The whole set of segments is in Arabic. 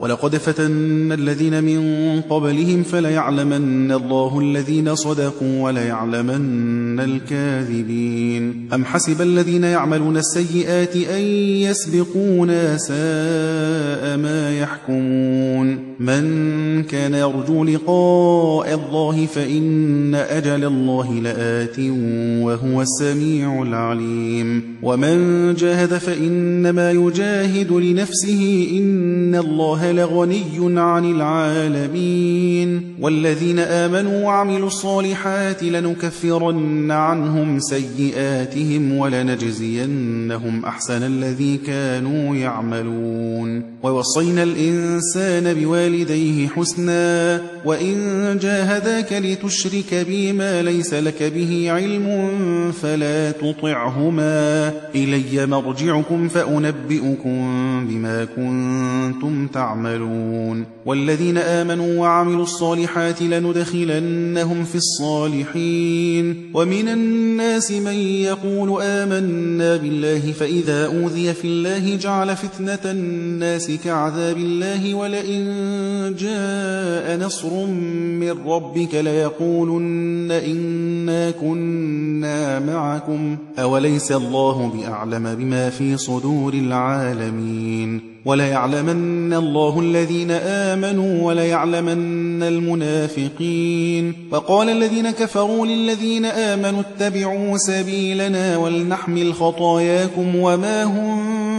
ولقد فتنا الذين من قبلهم فليعلمن الله الذين صدقوا وليعلمن الكاذبين. أم حسب الذين يعملون السيئات أن يسبقونا ساء ما يحكمون. من كان يرجو لقاء الله فإن أجل الله لآت وهو السميع العليم. ومن جاهد فإنما يجاهد لنفسه إن الله لغني عن العالمين والذين آمنوا وعملوا الصالحات لنكفرن عنهم سيئاتهم ولنجزينهم أحسن الذي كانوا يعملون ووصينا الإنسان بوالديه حسنا وإن جاهداك لتشرك بي ما ليس لك به علم فلا تطعهما. إلي مرجعكم فأنبئكم بما كنتم تعملون. والذين آمنوا وعملوا الصالحات لندخلنهم في الصالحين. ومن الناس من يقول آمنا بالله فإذا أوذي في الله جعل فتنة الناس كعذاب الله ولئن جاء نصر من ربك ليقولن إنا كنا معكم. أوليس الله بأعلم بما في صدور العالمين؟ وليعلمن الله الذين آمنوا وليعلمن المنافقين. وقال الذين كفروا للذين آمنوا اتبعوا سبيلنا ولنحمل خطاياكم وما هم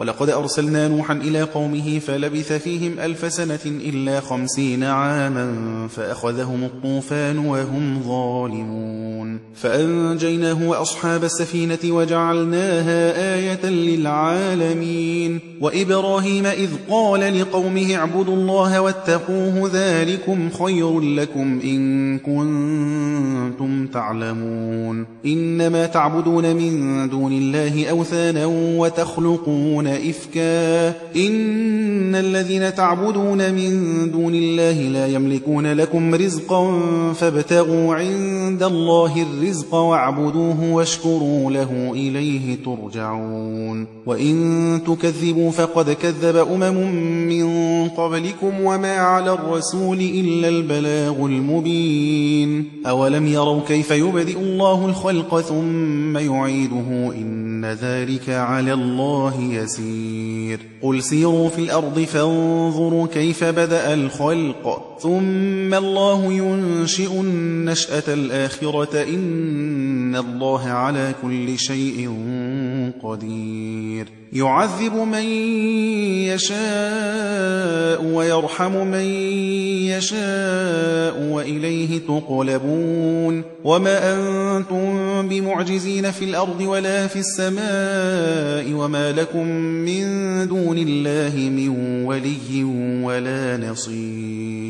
ولقد أرسلنا نوحا إلى قومه فلبث فيهم ألف سنة إلا خمسين عاما فأخذهم الطوفان وهم ظالمون. فأنجيناه وأصحاب السفينة وجعلناها آية للعالمين. وإبراهيم إذ قال لقومه اعبدوا الله واتقوه ذلكم خير لكم إن كنتم تعلمون. إنما تعبدون من دون الله أوثانا وتخلقون إفكا. إن الذين تعبدون من دون الله لا يملكون لكم رزقا فابتغوا عند الله الرزق واعبدوه واشكروا له إليه ترجعون. وإن تكذبوا فقد كذب أمم من قبلكم وما على الرسول إلا البلاغ المبين. أولم يروا كيف يبدئ الله الخلق ثم يعيده إن ذلك على الله يسير. قل سيروا في الأرض فانظروا كيف بدأ الخلق. ثم الله ينشئ النشأة الآخرة. إن الله على كل شيء قدير. يعذب من يشاء ويرحم من يشاء وإليه تقلبون. وما أنتم بمعجزين في الأرض ولا في السماء وما لكم من دون الله من ولي ولا نصير.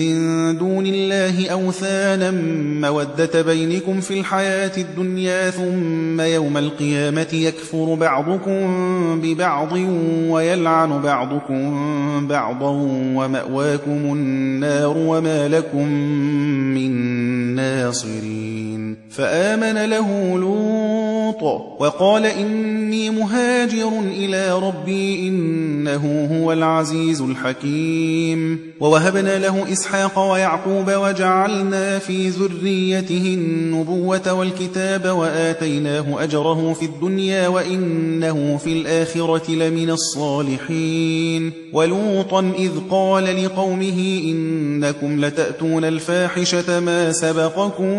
من دون الله أوثانا مودة بينكم في الحياة الدنيا ثم يوم القيامة يكفر بعضكم ببعض ويلعن بعضكم بعضا ومأواكم النار وما لكم من ناصرين. فآمن له لوط وقال إني مهاجر إلى ربي إنه هو العزيز الحكيم ووهبنا له إسحاق ويعقوب وجعلنا في ذريته النبوة والكتاب وآتيناه أجره في الدنيا وإنه في الآخرة لمن الصالحين ولوطا إذ قال لقومه إنكم لتأتون الفاحشة ما سبقكم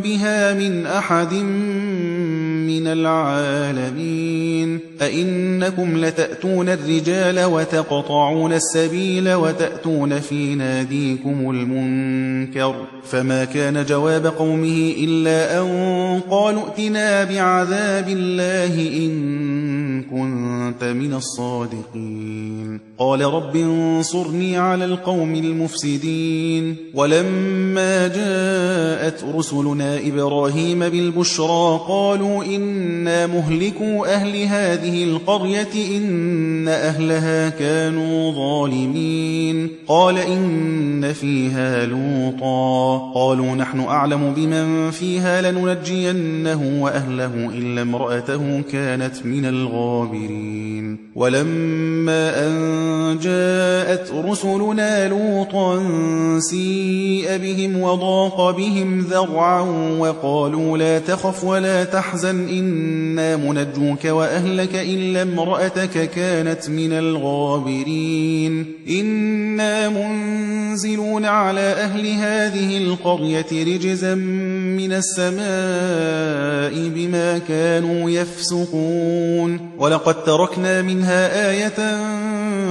بها من أحد من العالمين. أئنكم لتأتون الرجال وتقطعون السبيل وتأتون في ناديكم المنكر فما كان جواب قومه إلا أن قالوا ائتنا بعذاب الله إن كنت من الصادقين. قال رب انصرني على القوم المفسدين. ولما جاءت رسلنا إبراهيم بالبشرى قالوا إنا مهلكوا أهل هذه القرية إن أهلها كانوا ظالمين. قال إن فيها لوطا. قالوا نحن أعلم بمن فيها لننجينه وأهله إلا امرأته كانت من الغابرين. ولما أن جاءت رسلنا لوطا سيء بهم وضاق بهم ذرعا وقالوا لا تخف ولا تحزن إنا منجوك وأهلك إلا امرأتك كانت من الغابرين. إنا منزلون على أهل هذه القرية رجزا من السماء بما كانوا يفسقون. ولقد تركنا منها آية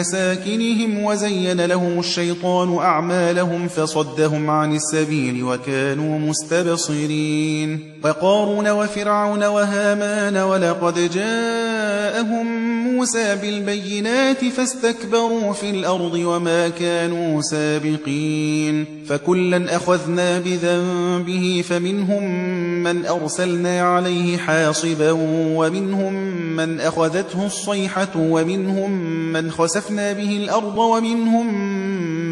مساكنهم وزين لهم الشيطان أعمالهم فصدهم عن السبيل وكانوا مستبصرين. وقارون وفرعون وهامان ولقد جاءهم موسى بالبينات فاستكبروا في الأرض وما كانوا سابقين فكلا أخذنا بذنبه فمنهم من أرسلنا عليه حاصبا ومنهم من أخذته الصيحة ومنهم من خسفنا به الأرض ومنهم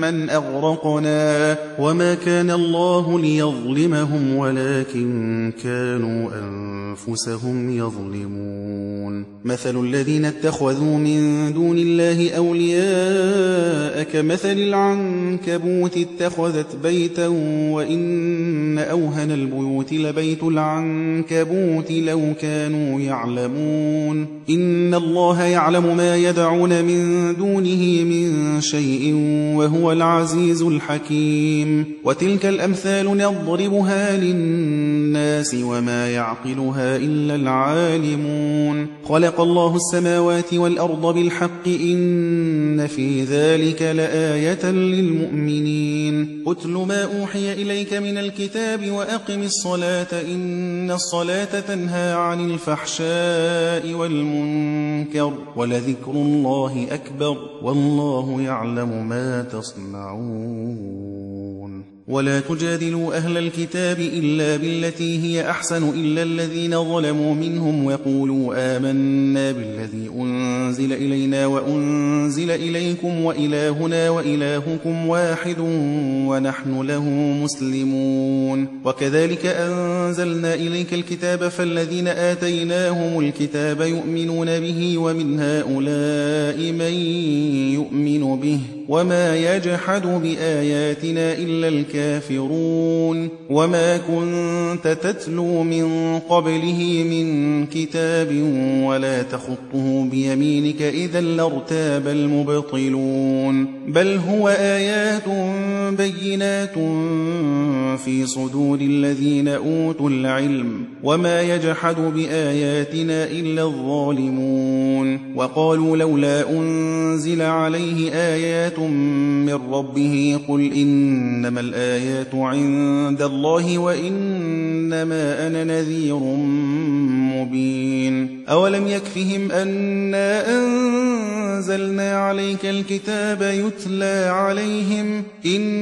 من أغرقنا وما كان الله ليظلمهم ولكن كانوا أنفسهم يظلمون مثل الذين اتخذوا من دون الله أولياء كمثل العنكبوت اتخذت بيتا وإن أوهن البيوت لبيت العنكبوت لو كانوا يعلمون إن الله يعلم ما يدعون من دونه من شيء وهو العزيز الحكيم. وتلك الأمثال نضربها للناس وما يعقلها إلا العالمون. خلق الله السماوات والأرض بالحق إن في ذلك لآية للمؤمنين. أتل ما أوحي إليك من الكتاب وأقم الصلاة إن الصلاة تنهى عن الفحشاء والمنكر ولذكر الله أكبر والله يعلم ما تصنعون. يسمعون. ولا تجادلوا أهل الكتاب إلا بالتي هي أحسن إلا الذين ظلموا منهم وقولوا آمنا بالذي أنزل إلينا وأنزل إليكم وإلهنا وإلهكم واحد ونحن له مسلمون. وكذلك أنزلنا إليك الكتاب فالذين آتيناهم الكتاب يؤمنون به ومن هؤلاء من يؤمن به. وما يجحد بآياتنا إلا الكافرون. وما كنت تتلو من قبله من كتاب ولا تخطه بيمينك إذا لارتاب المبطلون. بل هو آيات بينات في صدور الذين أوتوا العلم وما يجحد بآياتنا إلا الظالمون وقالوا لولا أنزل عليه آيات من ربه قل إنما الآيات عند الله وإنما أنا نذير مبين أولم يكفهم أنا أنزل أنزلنا عليك الكتاب يتلى عليهم إن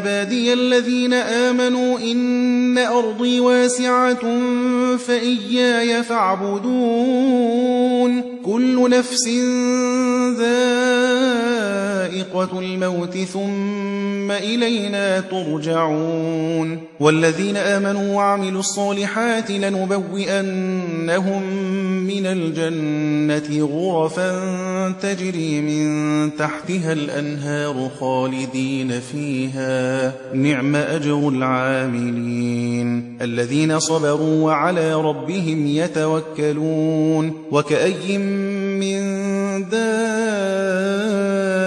عبادي الذين آمنوا إن أرضي واسعة فإياي فاعبدون. كل نفس ذائقة الموت ثم إلينا ترجعون. والذين آمنوا وعملوا الصالحات لنبوئنهم من الجنة غرفا تجري من تحتها الأنهار خالدين فيها. نعم أجر العاملين الذين صبروا وعلى ربهم يتوكلون. وكأي من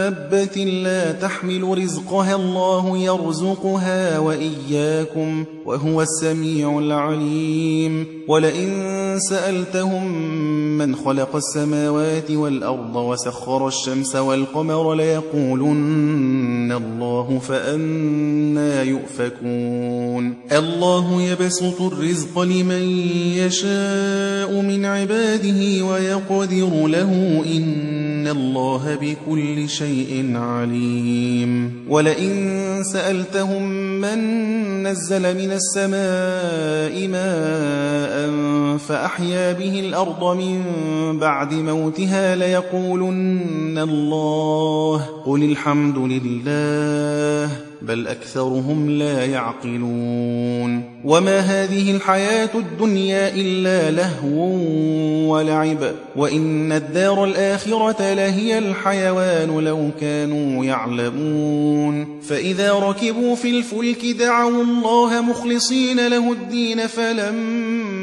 دابة لا تحمل رزقها الله يرزقها وإياكم وهو السميع العليم ولئن سألتهم من خلق السماوات والأرض وسخر الشمس والقمر ليقولن الله فأنا يؤفكون الله يبسط الرزق لمن يشاء من عباده ويقدر له إن الله بكل شيء عليم. ولئن سألتهم من نزل من السماء ماء فأحيا به الأرض من بعد موتها ليقولن الله. قل الحمد لله بل أكثرهم لا يعقلون. وما هذه الحياة الدنيا إلا لهو ولعب. وإن الدار الآخرة لهي الحيوان لو كانوا يعلمون. فإذا ركبوا في الفلك دعوا الله مخلصين له الدين فلما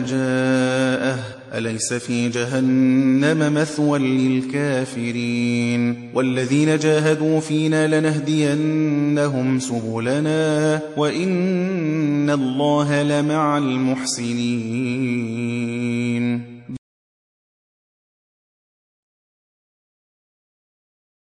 جاءه أليس في جهنم مثوى للكافرين؟ والذين جاهدوا فينا لنهدينهم سبلنا وإن الله لمع المحسنين.